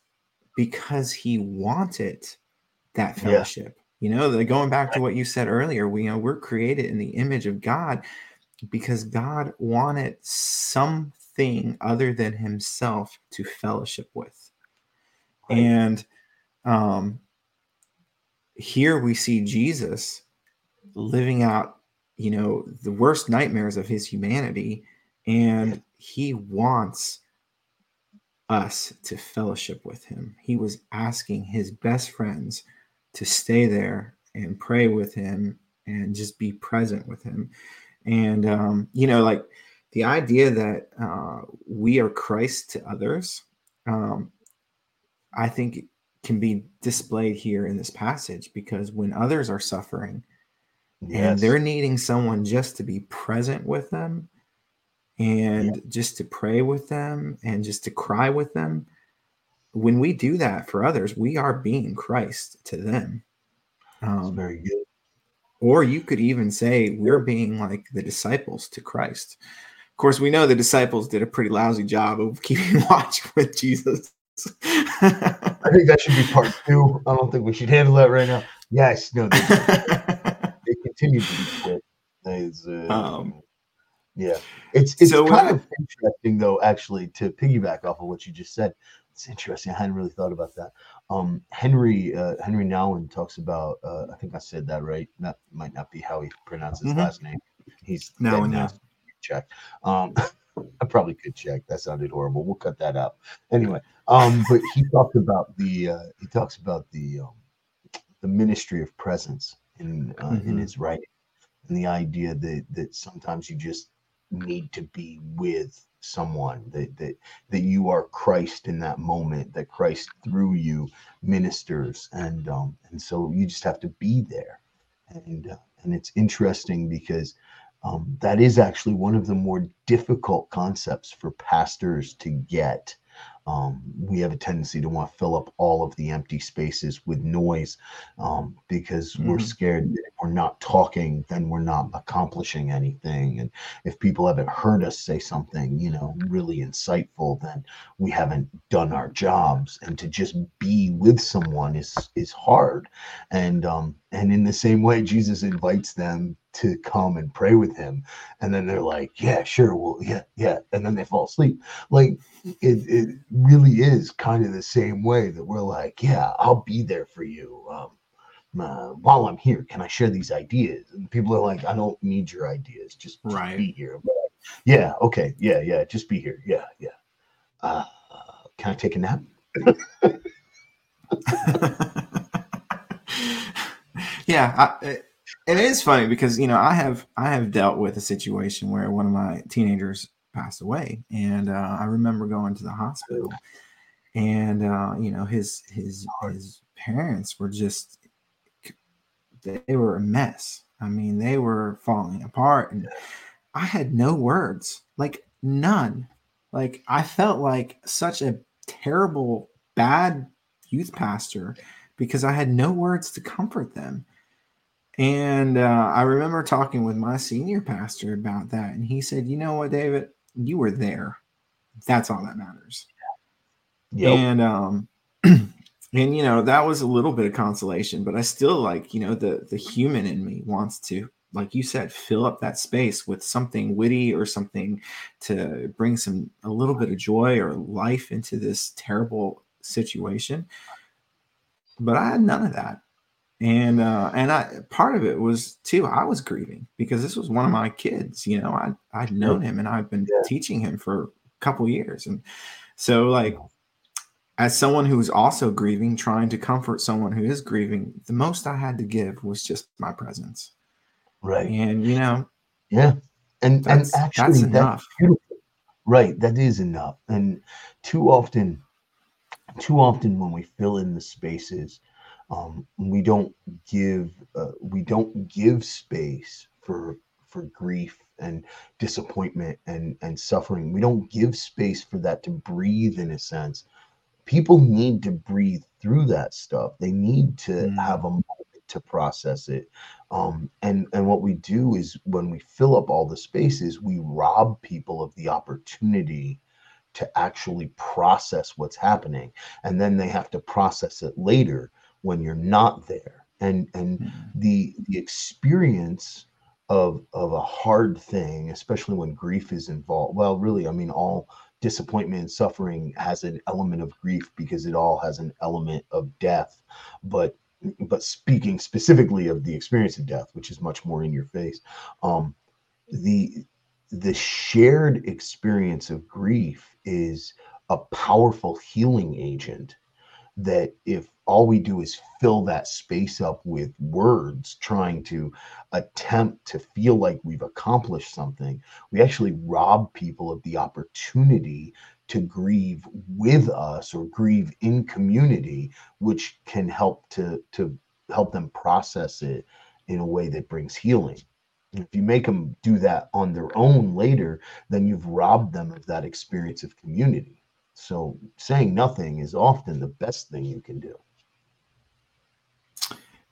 because he wanted that fellowship. Yeah. You know, going back to what you said earlier, we you know we're created in the image of God because God wanted something other than himself to fellowship with. Right. And um here we see Jesus living out you know, the worst nightmares of his humanity. And he wants us to fellowship with him. He was asking his best friends to stay there and pray with him and just be present with him. And, um, you know, like the idea that uh, we are Christ to others, um, I think can be displayed here in this passage because when others are suffering, yes. and they're needing someone just to be present with them and yeah. just to pray with them and just to cry with them. When we do that for others we are being christ to them. Um, very good. or you could even say we're being like the disciples to christ. Of course we know the disciples did a pretty lousy job of keeping watch with jesus. I think that should be part two. I don't think we should handle that right now. Yes no continue to be quick. It's, uh, um, yeah, it's it's so kind of interesting though, actually, to piggyback off of what you just said. It's interesting. I hadn't really thought about that. Um, Henry uh, Henry Nouwen talks about. Uh, I think I said that right. That might not be how he pronounces his mm-hmm. last name. He's Nouwen. Yeah. Check. Um, I probably could check. That sounded horrible. We'll cut that out. Anyway, um, but he talked about the uh, he talks about the um, the ministry of presence in uh, mm-hmm. in his writing, and the idea that that sometimes you just need to be with someone that that that you are Christ in that moment that Christ through you ministers and um and so you just have to be there and uh, and it's interesting because um, that is actually one of the more difficult concepts for pastors to get um, we have a tendency to want to fill up all of the empty spaces with noise um, because mm-hmm. we're scared that if we're not talking, then we're not accomplishing anything. And if people haven't heard us say something, you know, really insightful, then we haven't done our jobs. And to just be with someone is is hard. And um, and in the same way, Jesus invites them to come and pray with him. And then they're like yeah sure well yeah yeah. And then they fall asleep. Like it, it really is kind of the same way that we're like yeah i'll be there for you. Um, uh, while i'm here can i share these ideas? And people are like i don't need your ideas. Just, just right. be here. But, yeah okay. Yeah yeah just be here. Yeah yeah. Uh, can i take a nap? Yeah I, it is funny because you know I have I have dealt with a situation where one of my teenagers passed away, and uh, I remember going to the hospital, and uh, you know his his his parents were just they were a mess. I mean, they were falling apart, and I had no words, like none. Like I felt like such a terrible, bad youth pastor because I had no words to comfort them and uh, I remember talking with my senior pastor about that, and he said, "You know what, David, you were there. That's all that matters." Yep. And um, and you know that was a little bit of consolation, but I still like you know the the human in me wants to, like you said, fill up that space with something witty or something to bring some a little bit of joy or life into this terrible situation. But I had none of that and uh, and I part of it was too. I was grieving because this was one of my kids. You know, I I'd known him and I've been yeah. teaching him for a couple years, and so like as someone who's also grieving, trying to comfort someone who is grieving, the most I had to give was just my presence. Right, and you know, yeah, and and actually that's enough. That's right, that is enough. And too often, too often when we fill in the spaces um, we don't give uh, we don't give space for for grief and disappointment and and suffering. We don't give space for that to breathe in a sense. People need to breathe through that stuff. They need to mm. have a moment to process it. Um, and and what we do is when we fill up all the spaces we rob people of the opportunity to actually process what's happening. And then they have to process it later when you're not there and and mm-hmm. the the experience of of a hard thing especially when grief is involved well really i mean all disappointment and suffering has an element of grief because it all has an element of death but but speaking specifically of the experience of death which is much more in your face um the the shared experience of grief is a powerful healing agent that if all we do is fill that space up with words trying to attempt to feel like we've accomplished something we actually rob people of the opportunity to grieve with us or grieve in community which can help to to help them process it in a way that brings healing. If you make them do that on their own later then you've robbed them of that experience of community so saying nothing is often the best thing you can do.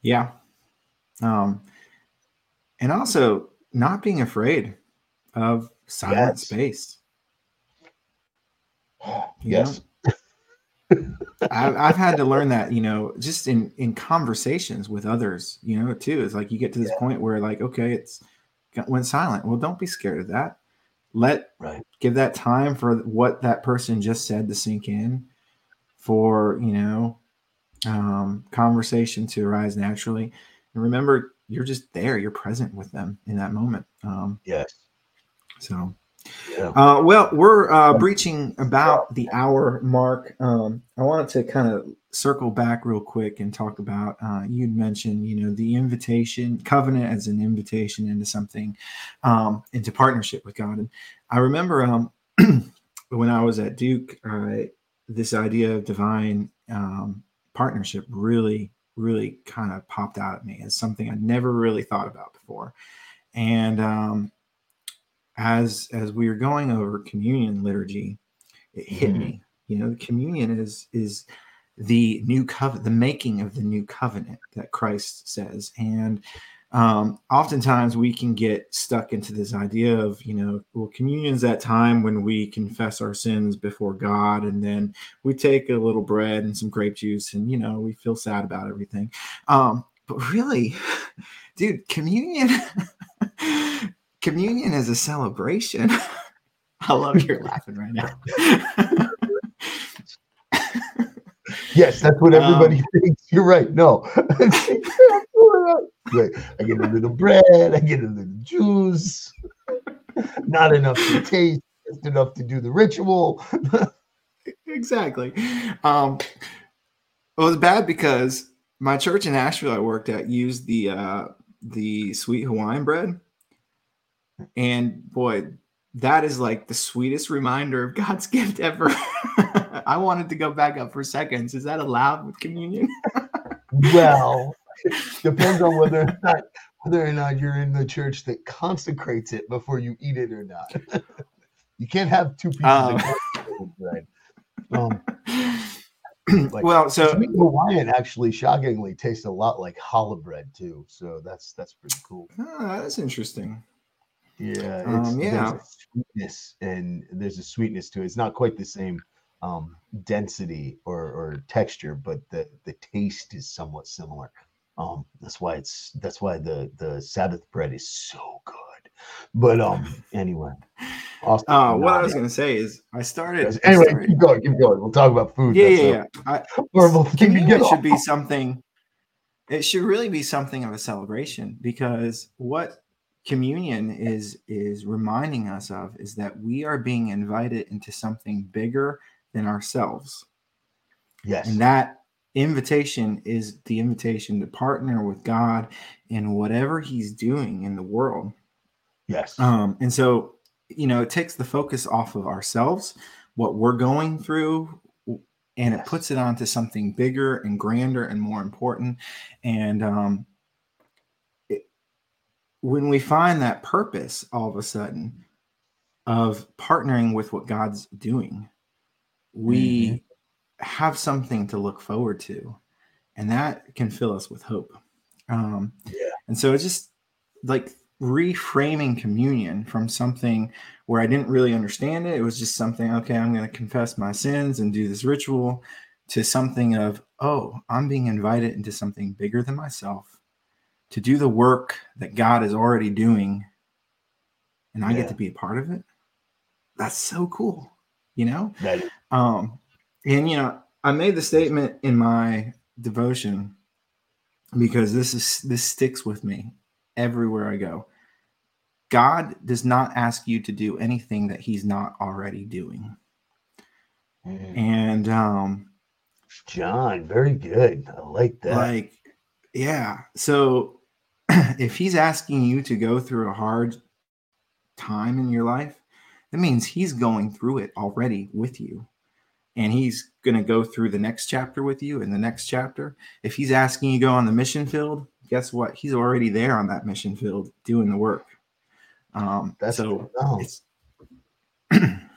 Yeah. Um, and also not being afraid of silent yes. space. yes. I've, I've had to learn that, you know, just in in conversations with others, you know, too. It's like you get to this Yeah. point where, like, okay, it's went silent. Well, don't be scared of that. Let Right. give that time for what that person just said to sink in, for you know, um, conversation to arise naturally. And remember, you're just there. You're present with them in that moment. Um, Yes. so. Yeah. Uh, well, we're uh, breaching about the hour mark. Um, I wanted to kind of circle back real quick and talk about uh, you'd mentioned, you know, the invitation, covenant as an invitation into something, um, into partnership with God. And I remember um, when I was at Duke, uh, this idea of divine um, partnership really, really kind of popped out at me as something I'd never really thought about before. And um, as as we were going over communion liturgy, it hit Mhm. me. You know, communion is is the new covenant, the making of the new covenant that Christ says, and um, oftentimes we can get stuck into this idea of you know, well, communion is that time when we confess our sins before God, and then we take a little bread and some grape juice, and you know, we feel sad about everything. Um, but really, dude, communion. communion is a celebration. I love you're laughing right now. Yes, that's what Um, everybody thinks. You're right. No. right. I get a little bread, I get a little juice. Not enough to taste, just enough to do the ritual. exactly. Um, it was bad because my church in Asheville I worked at used the uh, the sweet Hawaiian bread, and boy, that is like the sweetest reminder of God's gift ever. I wanted to go back up for seconds. Is that allowed with communion? Well, depends on whether or not whether or not you're in the church that consecrates it before you eat it or not. you can't have two pieces Oh. of bread. Um, Like, well, so Hawaiian actually shockingly tastes a lot like challah bread too. So that's that's pretty cool. Ah, that's interesting. Yeah, Um, it's, yeah. there's sweetness and there's a sweetness to it. It's not quite the same um, density or, or texture, but the the taste is somewhat similar. Um, that's why it's that's why the the Sabbath bread is so good. But um, anyway, Austin, Uh, what I was going to say is I started. I Anyway, started- keep going, keep going. We'll talk about food. yeah, yeah, yeah. I, Horrible thing to communion should be something. It should really be something of a celebration because what communion is is reminding us of is that we are being invited into something bigger than ourselves, Yes, and that invitation is the invitation to partner with God in whatever He's doing in the world. yes, Um, and so, you know, it takes the focus off of ourselves, what we're going through, and it puts it onto something bigger and grander and more important. And um, when we find that purpose all of a sudden of partnering with what God's doing, we have something to look forward to, and that can fill us with hope. Um, Yeah. And so it's just like reframing communion from something where I didn't really understand it. It was just something, okay, I'm going to confess my sins and do this ritual to something of, oh, I'm being invited into something bigger than myself to do the work that God is already doing. And I Yeah. get to be a part of it. That's so cool, you know? that Um, and you know, I made the statement in my devotion because this is this sticks with me everywhere I go. God does not ask you to do anything that He's not already doing, Mm. and um, John, very good. I like that. like, yeah. So if He's asking you to go through a hard time in your life, that means He's going through it already with you. and he's going to go through the next chapter with you in the next chapter. If he's asking you to go on the mission field, guess what? He's already there on that mission field doing the work. Um, That's so profound.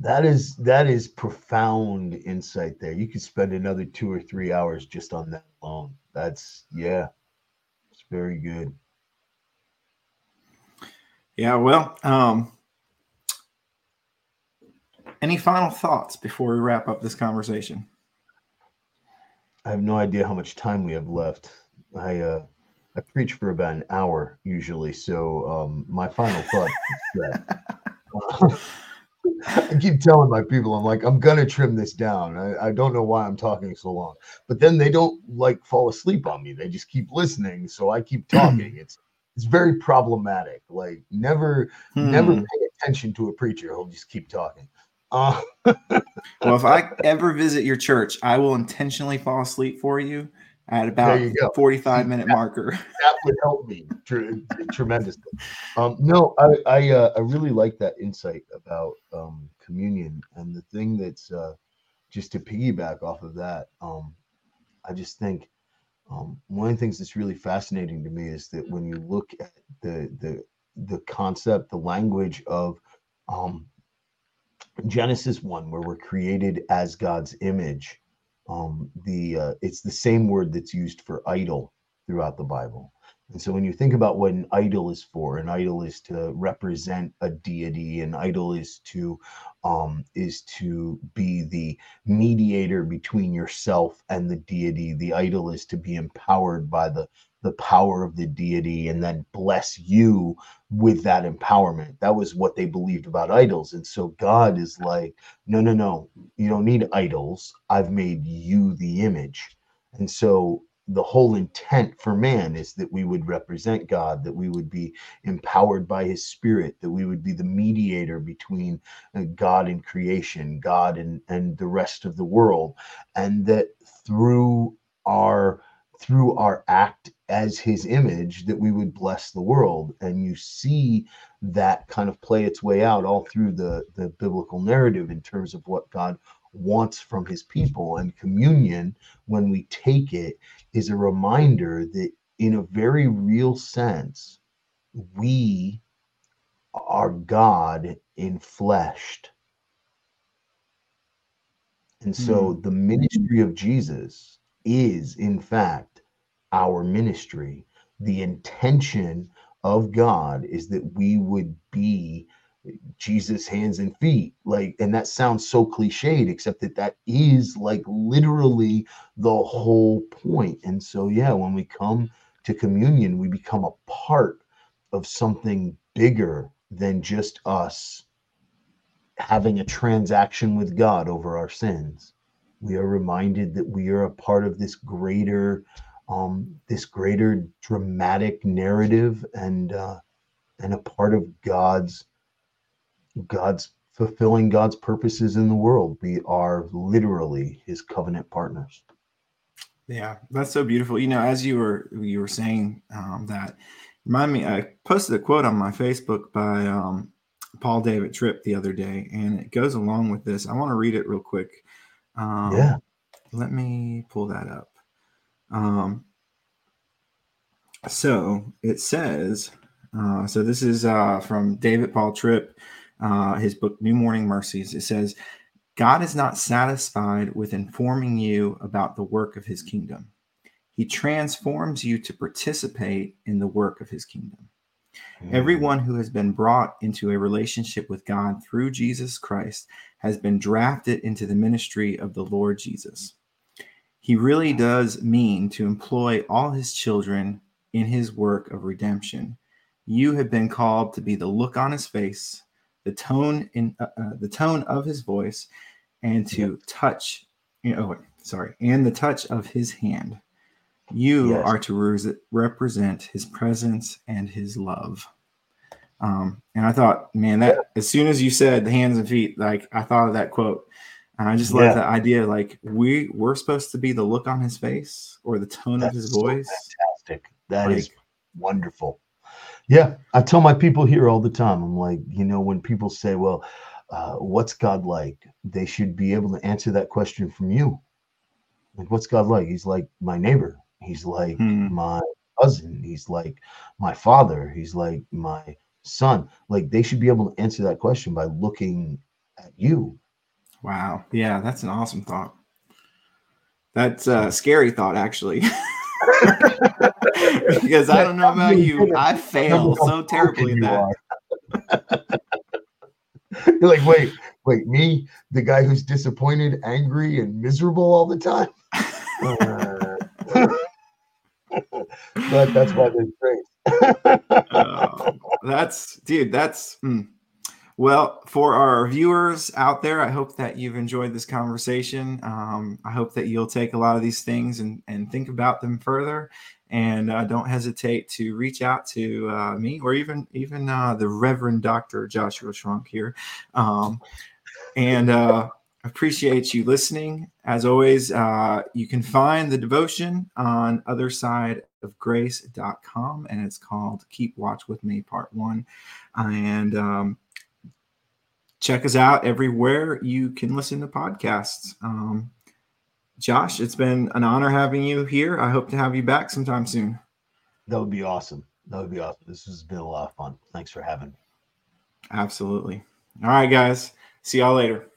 That is that is profound insight there. You could spend another two or three hours just on that alone. That's yeah, very good. yeah. Well, um, any final thoughts before we wrap up this conversation? I have no idea how much time we have left. I uh, I preach for about an hour usually, so um, my final thought is that. Uh, I keep telling my people, I'm like, I'm gonna trim this down. I, I, don't know why I'm talking so long, but then they don't like fall asleep on me. They just keep listening, so I keep talking. it's it's very problematic. Like never hmm. never pay attention to a preacher. He'll just keep talking. Uh, well, if I ever visit your church, I will intentionally fall asleep for you at about 45 minute that, marker. That would help me tremendously. Um, no, I I, uh, I really like that insight about um, communion and the thing that's uh, just to piggyback off of that. Um, I just think um, one of the things that's really fascinating to me is that when you look at the the the concept, the language of um, Genesis one, where we're created as God's image um, the uh, it's the same word that's used for idol throughout the Bible. And so when you think about what an idol is for, an idol is to represent a deity, an idol is to um, is to be the mediator between yourself and the deity. The idol is to be empowered by the the power of the deity and then bless you with that empowerment. That was what they believed about idols. And so God is like, no, no, no, you don't need idols. I've made you the image. And so the whole intent for man is that we would represent God, that we would be empowered by his spirit, that we would be the mediator between uh, God and creation, God and, and the rest of the world. And that through our through our act as his image that we would bless the world and you see that kind of play its way out all through the the biblical narrative in terms of what god wants from his people and communion when we take it is a reminder that in a very real sense we are god in fleshed and so mm. the ministry of jesus is in fact our ministry. The intention of God is that we would be Jesus' hands and feet. Like, and that sounds so cliched, except that that is like literally the whole point. And so, yeah, when we come to communion, we become a part of something bigger than just us having a transaction with God over our sins. We are reminded that we are a part of this greater um, this greater dramatic narrative and uh, and a part of God's God's fulfilling God's purposes in the world. We are literally His covenant partners. Yeah, that's so beautiful. You know, as you were you were saying um, that, remind me. I posted a quote on my Facebook by um, Paul David Tripp the other day, and it goes along with this. I want to read it real quick. Um, yeah. Let me pull that up. Um, so it says, uh, so this is uh, from David Paul Tripp, uh, his book New Morning Mercies. It says, God is not satisfied with informing you about the work of his kingdom. He transforms you to participate in the work of his kingdom. Mm. Everyone who has been brought into a relationship with God through Jesus Christ has been drafted into the ministry of the Lord Jesus. He really does mean to employ all his children in his work of redemption. You have been called to be the look on his face, the tone in uh, uh, the tone of his voice, and to touch. You know, oh, sorry, and the touch of his hand. You yes. are to re- represent his presence and his love. Um, and I thought, man, that as soon as you said the hands and feet, like I thought of that quote. And I just love yeah. that idea. Like we we're supposed to be the look on his face or the tone That's of his voice. fantastic. That like, is wonderful. Yeah, I tell my people here all the time. I'm like, you know, when people say, "Well, uh, what's God like?" They should be able to answer that question from you. Like, what's God like? He's like my neighbor. He's like hmm. my cousin. He's like my father. He's like my son. Like they should be able to answer that question by looking at you Wow. Yeah, that's an awesome thought. That's a scary thought, actually. because I don't know about you, I fail so terribly in that. You're like, wait, wait, me, the guy who's disappointed, angry, and miserable all the time. But that's why they're great. Uh, that's dude. That's mm. Well for our viewers out there. I hope that you've enjoyed this conversation. Um, I hope that you'll take a lot of these things and and think about them further. And uh, don't hesitate to reach out to uh, me or even even uh, the Reverend Doctor Joshua Strunk here. Um, and uh, appreciate you listening. As always, uh, you can find the devotion on othersideofgrace.com and it's called Keep Watch with Me, Part One. And um, check us out everywhere you can listen to podcasts. Um, Josh, it's been an honor having you here. I hope to have you back sometime soon. That would be awesome. That would be awesome. This has been a lot of fun. Thanks for having me. Absolutely. All right, guys. See y'all later.